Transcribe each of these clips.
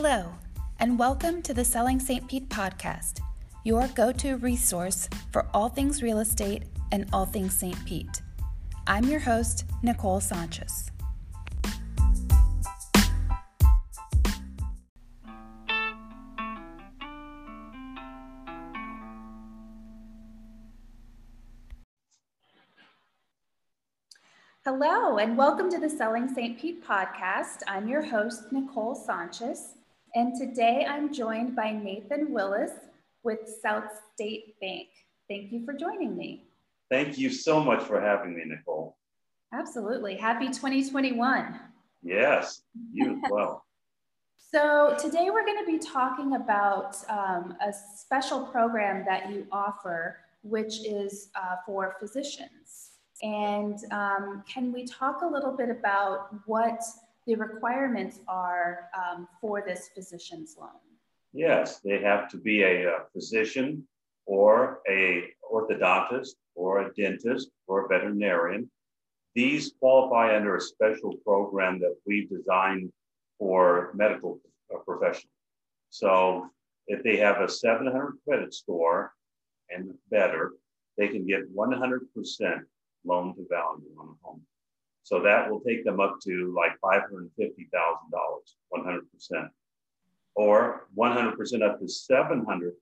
Hello, and welcome to the Selling St. Pete podcast, your go to resource for all things real estate and all things St. Pete. I'm your host, Nicole Sanchez. Hello, and welcome to the Selling St. Pete podcast. I'm your host, Nicole Sanchez, and today I'm joined by Nathan Willis with South State Bank. Thank you for joining me. Thank you so much for having me, Nicole. Absolutely. Happy 2021. Yes, you as well. so, today we're going to be talking about um, a special program that you offer, which is uh, for physicians. And um, can we talk a little bit about what the requirements are um, for this physician's loan? Yes, they have to be a, a physician or a orthodontist or a dentist or a veterinarian. These qualify under a special program that we've designed for medical uh, professionals. So if they have a 700 credit score and better, they can get 100% loan to value on a home. So that will take them up to like $550,000, 100%, or 100% up to $750,000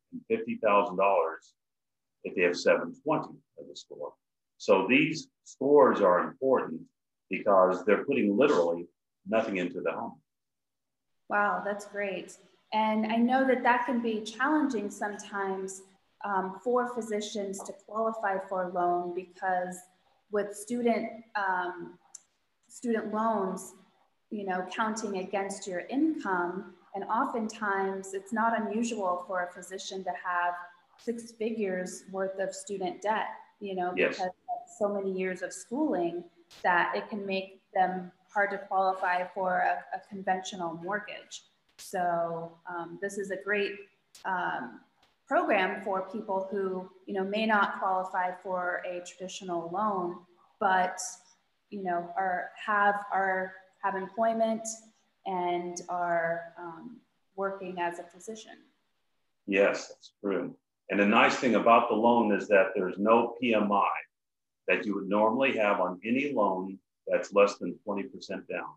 if they have 720 as a score. So these scores are important because they're putting literally nothing into the home. Wow, that's great. And I know that that can be challenging sometimes um, for physicians to qualify for a loan because with student um, student loans, you know, counting against your income, and oftentimes it's not unusual for a physician to have six figures worth of student debt, you know, yes. because of so many years of schooling that it can make them hard to qualify for a, a conventional mortgage. So um, this is a great um, program for people who you know may not qualify for a traditional loan but you know are have are have employment and are um, working as a physician yes that's true and the nice thing about the loan is that there's no pmi that you would normally have on any loan that's less than 20% down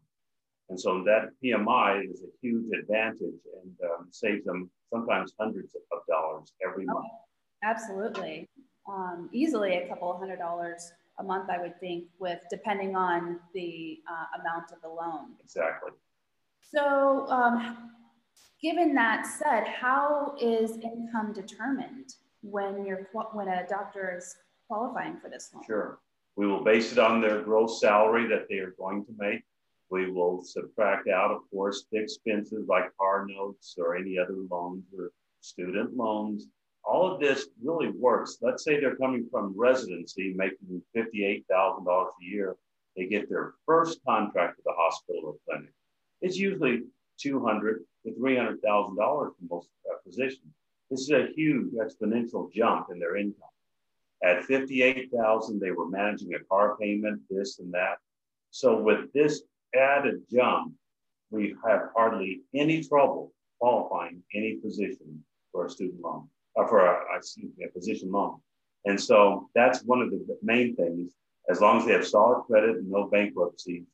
and so that PMI is a huge advantage and um, saves them sometimes hundreds of dollars every month. absolutely. Um, easily a couple of hundred dollars a month, I would think, with depending on the uh, amount of the loan. Exactly. So, um, given that said, how is income determined when you're when a doctor is qualifying for this loan? Sure. We will base it on their gross salary that they are going to make we will subtract out, of course, the expenses like car notes or any other loans or student loans. All of this really works. Let's say they're coming from residency making $58,000 a year. They get their first contract with the hospital or clinic. It's usually 200 to $300,000 for most physicians. This is a huge exponential jump in their income. At 58,000, they were managing a car payment, this and that. So with this added jump, we have hardly any trouble qualifying any position for a student loan, or for a, excuse me, a physician loan. And so that's one of the main things. As long as they have solid credit and no bankruptcy,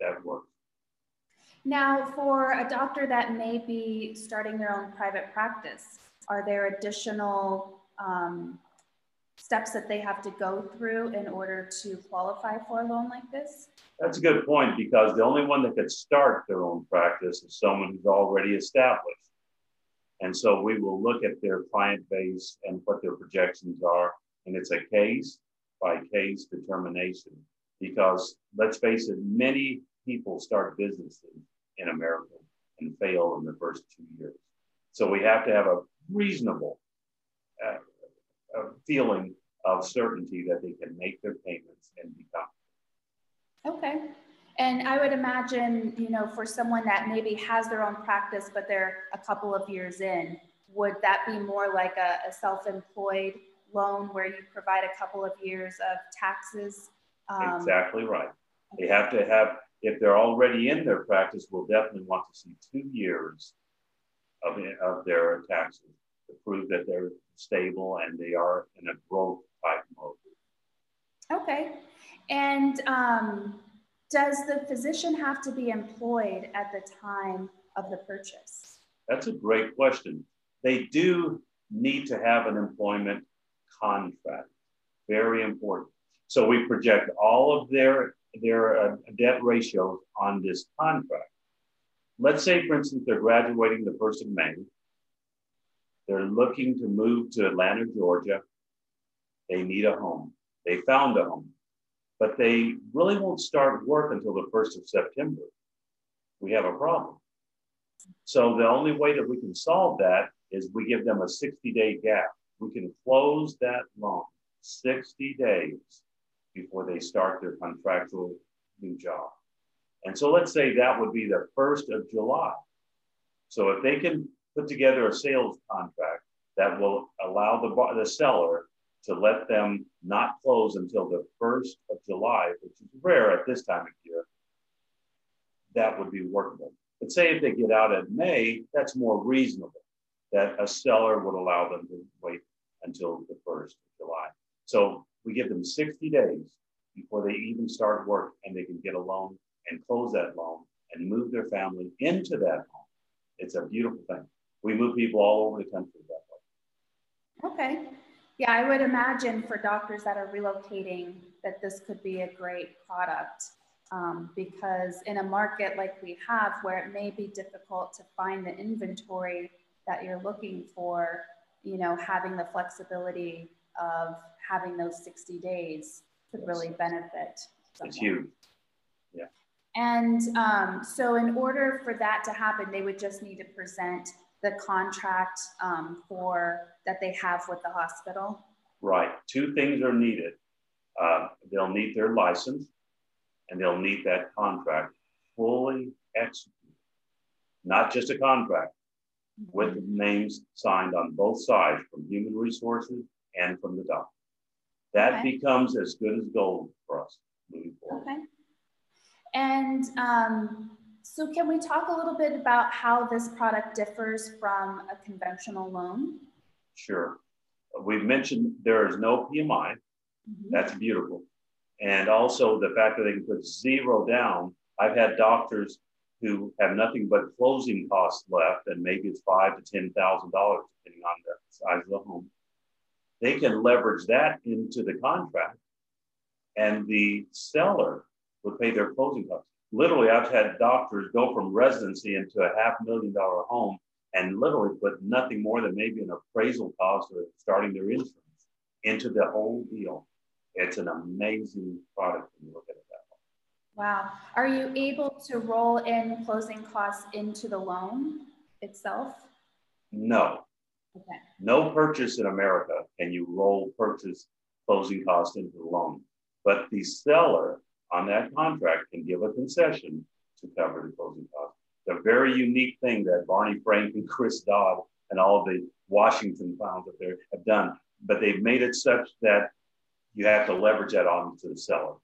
that works. Now, for a doctor that may be starting their own private practice, are there additional um, steps that they have to go through in order to qualify for a loan like this? That's a good point because the only one that could start their own practice is someone who's already established. And so we will look at their client base and what their projections are. And it's a case by case determination because let's face it, many people start businesses in America and fail in the first two years. So we have to have a reasonable uh, a feeling of certainty that they can make their payments and be comfortable. Okay. And I would imagine, you know, for someone that maybe has their own practice, but they're a couple of years in, would that be more like a, a self employed loan where you provide a couple of years of taxes? Um, exactly right. They have to have if they're already in their practice, we'll definitely want to see two years of, of their taxes to prove that they're stable and they are in a growth type mode. Okay. And um, does the physician have to be employed at the time of the purchase? That's a great question. They do need to have an employment contract. Very important. So we project all of their, their uh, debt ratios on this contract. Let's say, for instance, they're graduating the 1st of May. They're looking to move to Atlanta, Georgia. They need a home. They found a home, but they really won't start work until the 1st of September. We have a problem. So the only way that we can solve that is we give them a 60 day gap. We can close that loan 60 days before they start their contractual new job. And so let's say that would be the 1st of July. So if they can put together a sales contract that will allow the, the seller to let them not close until the 1st of July, which is rare at this time of year, that would be workable. But say if they get out at May, that's more reasonable that a seller would allow them to wait until the 1st of July. So we give them 60 days before they even start work and they can get a loan and close that loan and move their family into that home. It's a beautiful thing. We move people all over the country that way. Okay. Yeah, I would imagine for doctors that are relocating that this could be a great product um, because in a market like we have where it may be difficult to find the inventory that you're looking for, you know, having the flexibility of having those 60 days could really benefit. Someone. It's huge. Yeah. And um, so in order for that to happen, they would just need to present the contract um, for that they have with the hospital. Right. Two things are needed. Uh, they'll need their license and they'll need that contract fully executed. Not just a contract, with the names signed on both sides from human resources and from the doctor. That okay. becomes as good as gold for us moving forward. Okay. And um, so, can we talk a little bit about how this product differs from a conventional loan? Sure. We've mentioned there is no PMI. Mm-hmm. That's beautiful. And also the fact that they can put zero down. I've had doctors who have nothing but closing costs left, and maybe it's five to ten thousand dollars, depending on the size of the home. They can leverage that into the contract, and the seller would pay their closing costs. Literally, I've had doctors go from residency into a half million dollar home and literally put nothing more than maybe an appraisal cost or starting their insurance into the whole deal. It's an amazing product when you look at it that way. Wow. Are you able to roll in closing costs into the loan itself? No. Okay. No purchase in America can you roll purchase closing costs into the loan. But the seller on that contract can give a concession to cover the closing costs. The very unique thing that Barney Frank and Chris Dodd and all the Washington clowns up there have done. But they've made it such that you have to leverage that on to the seller.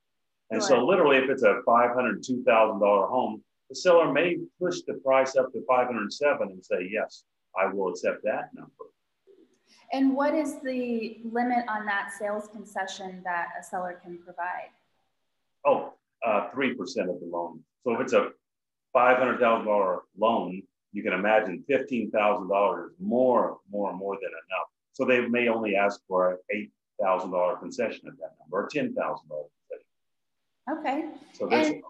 And so, literally, if it's a five hundred two thousand dollar home, the seller may push the price up to five hundred seven and say, "Yes, I will accept that number." And what is the limit on that sales concession that a seller can provide? Oh, uh, three uh, percent of the loan. So if it's a five hundred thousand dollar loan, you can imagine fifteen thousand dollars more, more, more than enough. So they may only ask for an eight thousand dollar concession at that number, or ten thousand dollars Okay. So there's, and,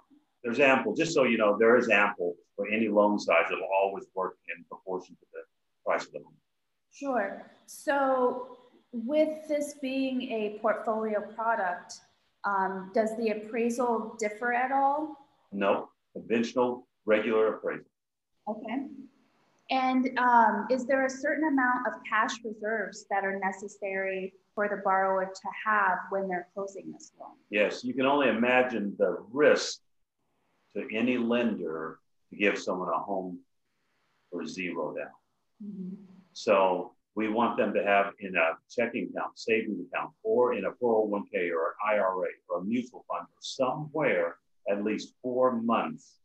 there's ample, just so you know, there is ample for any loan size. It'll always work in proportion to the price of the loan. Sure. So with this being a portfolio product, um, does the appraisal differ at all? No, conventional, regular appraisal. Okay. And um, is there a certain amount of cash reserves that are necessary for the borrower to have when they're closing this loan. Yes, you can only imagine the risk to any lender to give someone a home for zero down. Mm-hmm. So we want them to have in a checking account, savings account, or in a 401k or an IRA or a mutual fund or somewhere at least four months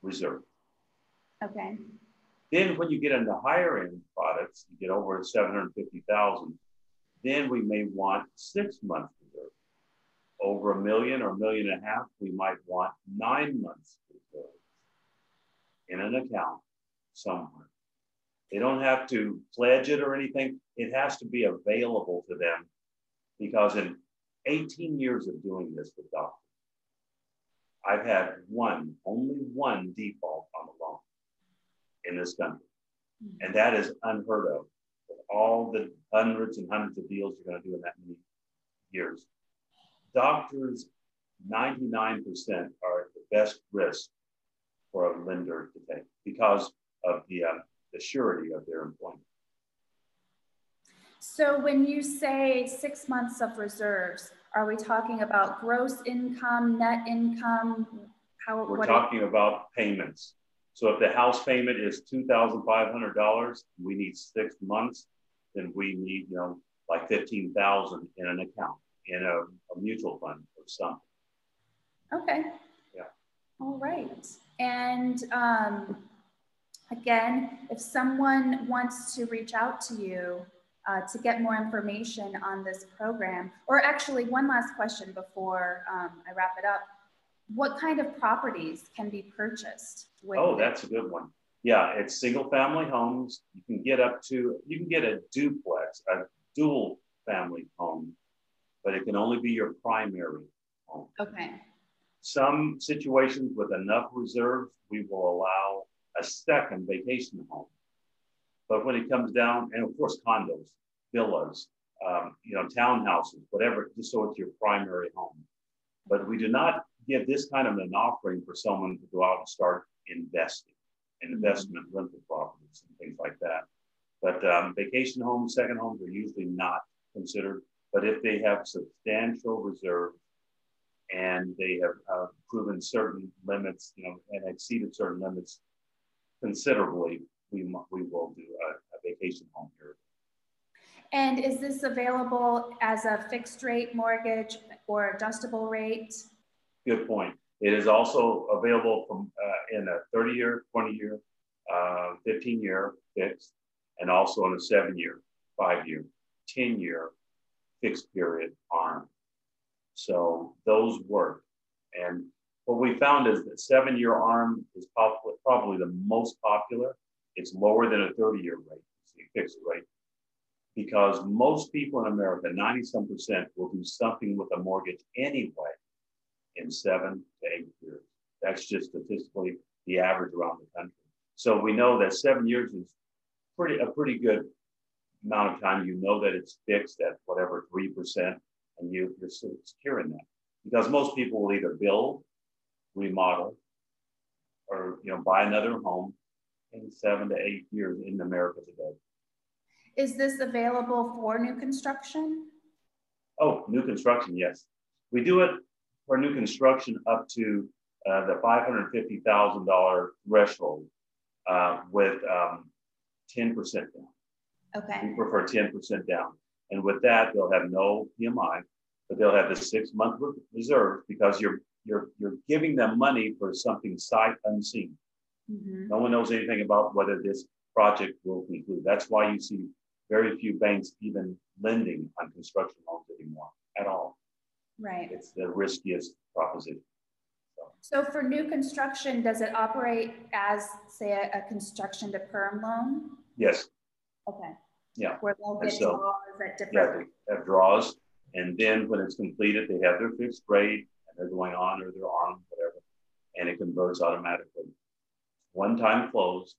reserve. Okay. Then when you get into higher end products, you get over 750,000, then we may want six months reserve. Over a million or a million and a half, we might want nine months reserve in an account somewhere. They don't have to pledge it or anything. It has to be available to them because in 18 years of doing this with doctors, I've had one, only one default on a loan in this country. And that is unheard of. With all the hundreds and hundreds of deals you're going to do in that many years. Doctors, 99% are the best risk for a lender to take because of the, uh, the surety of their employment. So when you say six months of reserves, are we talking about gross income, net income? How, We're talking about payments. So if the house payment is $2,500, we need six months, then we need, you know, like 15,000 in an account, in a, a mutual fund or something. Okay. Yeah. All right. And um, again, if someone wants to reach out to you, uh, to get more information on this program? Or actually, one last question before um, I wrap it up. What kind of properties can be purchased? oh, that's a good one. Yeah, it's single family homes. You can get up to, you can get a duplex, a dual family home, but it can only be your primary home. Okay. Some situations with enough reserves, we will allow a second vacation home. But when it comes down, and of course, condos, villas, um, you know, townhouses, whatever, just so it's your primary home. But we do not give this kind of an offering for someone to go out and start investing in mm-hmm. investment rental properties and things like that. But um, vacation homes, second homes are usually not considered. But if they have substantial reserves and they have uh, proven certain limits, you know, and exceeded certain limits considerably, we, we will do a, a vacation home here. And is this available as a fixed rate mortgage or adjustable rate? Good point. It is also available from uh, in a 30 year, 20 year, uh, 15 year fixed, and also in a seven year, five year, 10 year fixed period arm. So those work. And what we found is that seven year arm is probably the most popular it's lower than a 30 year rate, fixed rate, because most people in America, 90 some percent, will do something with a mortgage anyway in seven to eight years. That's just statistically the average around the country. So we know that seven years is pretty a pretty good amount of time. You know that it's fixed at whatever three percent, and you, you're secure in that because most people will either build, remodel, or you know buy another home in seven to eight years in America today. Is this available for new construction? Oh, new construction, yes. We do it for new construction up to uh, the $550,000 threshold uh, with 10% um, down. Okay. We prefer 10% down. And with that, they'll have no PMI, but they'll have the six month reserve because you're, you're, you're giving them money for something sight unseen. Mm-hmm. No one knows anything about whether this project will conclude. That's why you see very few banks even lending on construction loans anymore at all. Right. It's the riskiest proposition. So. so for new construction, does it operate as, say, a, a construction to perm loan? Yes. Okay. Yeah. Where they'll get so, draws at different. Yeah, they have draws, and then when it's completed, they have their fixed rate, they're going on or they're on, whatever, and it converts automatically one-time close,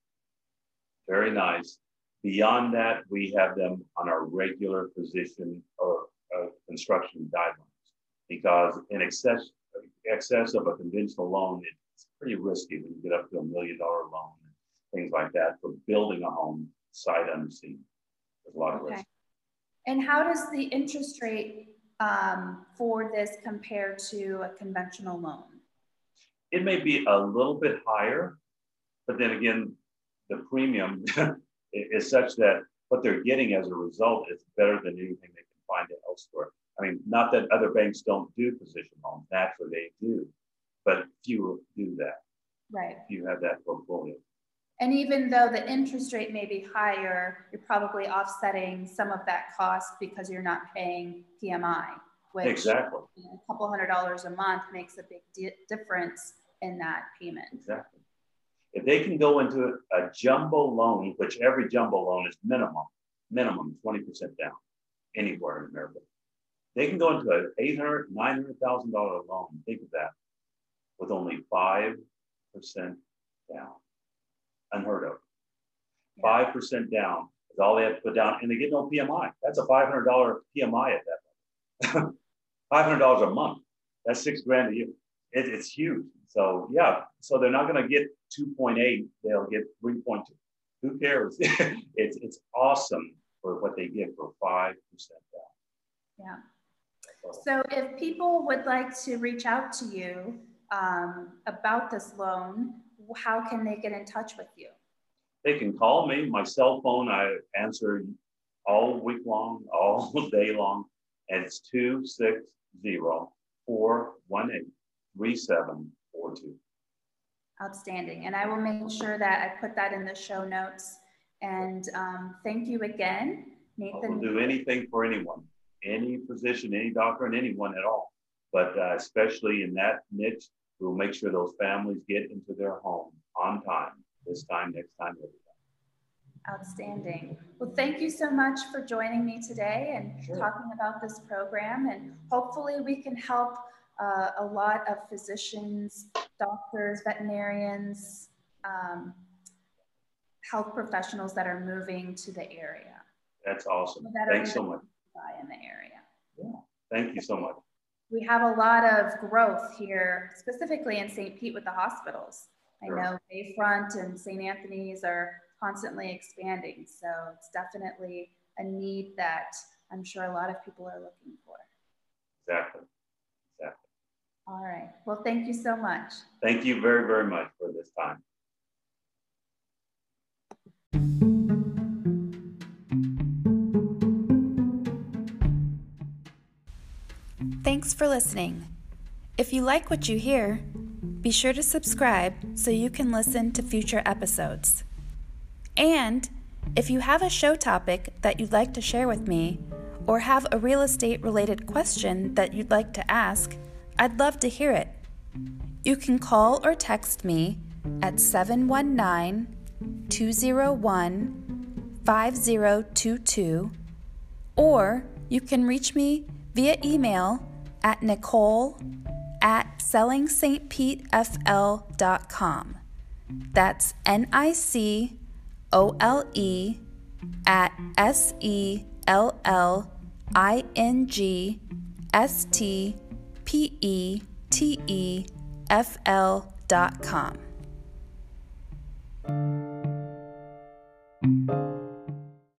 very nice. Beyond that, we have them on our regular position or uh, construction guidelines because in excess, excess of a conventional loan, it's pretty risky when you get up to a million dollar loan and things like that for building a home sight unseen. There's a lot of risk. And how does the interest rate um, for this compared to a conventional loan? It may be a little bit higher but then again, the premium is such that what they're getting as a result is better than anything they can find it elsewhere. I mean, not that other banks don't do physician loans, naturally they do, but few do that. Right. If You have that portfolio. And even though the interest rate may be higher, you're probably offsetting some of that cost because you're not paying PMI, which exactly. You know, a couple hundred dollars a month makes a big di difference in that payment. Exactly. If they can go into a jumbo loan, which every jumbo loan is minimum, minimum 20% down anywhere in America. They can go into an $800,000, $900,000 loan. Think of that with only 5% down. Unheard of. Five percent down is all they have to put down, and they get no PMI. That's a five hundred dollar PMI at that. point. five hundred dollars a month. That's six grand a year. It, it's huge. So yeah, so they're not going to get two point eight. They'll get three point two. Who cares? it's it's awesome for what they get for five percent down. Yeah. So if people would like to reach out to you um, about this loan, how can they get in touch with you? They can call me. My cell phone, I answer all week long, all day long. And it's 260 418 3742. Outstanding. And I will make sure that I put that in the show notes. And um, thank you again, Nathan. I will do anything for anyone, any physician, any doctor, and anyone at all. But uh, especially in that niche, we'll make sure those families get into their home on time, this time, next time, every time. Outstanding. Well, thank you so much for joining me today and sure. talking about this program. And hopefully, we can help uh, a lot of physicians, doctors, veterinarians, um, health professionals that are moving to the area. That's awesome. Thanks so much. In the area. Yeah. Thank you so much we have a lot of growth here, specifically in St. Pete with the hospitals. Sure. I know Bayfront and St. Anthony's are constantly expanding. So it's definitely a need that I'm sure a lot of people are looking for. Exactly. Exactly. All right. Well, thank you so much. Thank you very, very much for this time. Thanks for listening. If you like what you hear, be sure to subscribe so you can listen to future episodes. And if you have a show topic that you'd like to share with me, or have a real estate related question that you'd like to ask, I'd love to hear it. You can call or text me at 719 201 5022, or you can reach me via email at Nicole at sellingstpetefl.com. That's N I C O L E at S E L L I N G S T P E T E F L dot com.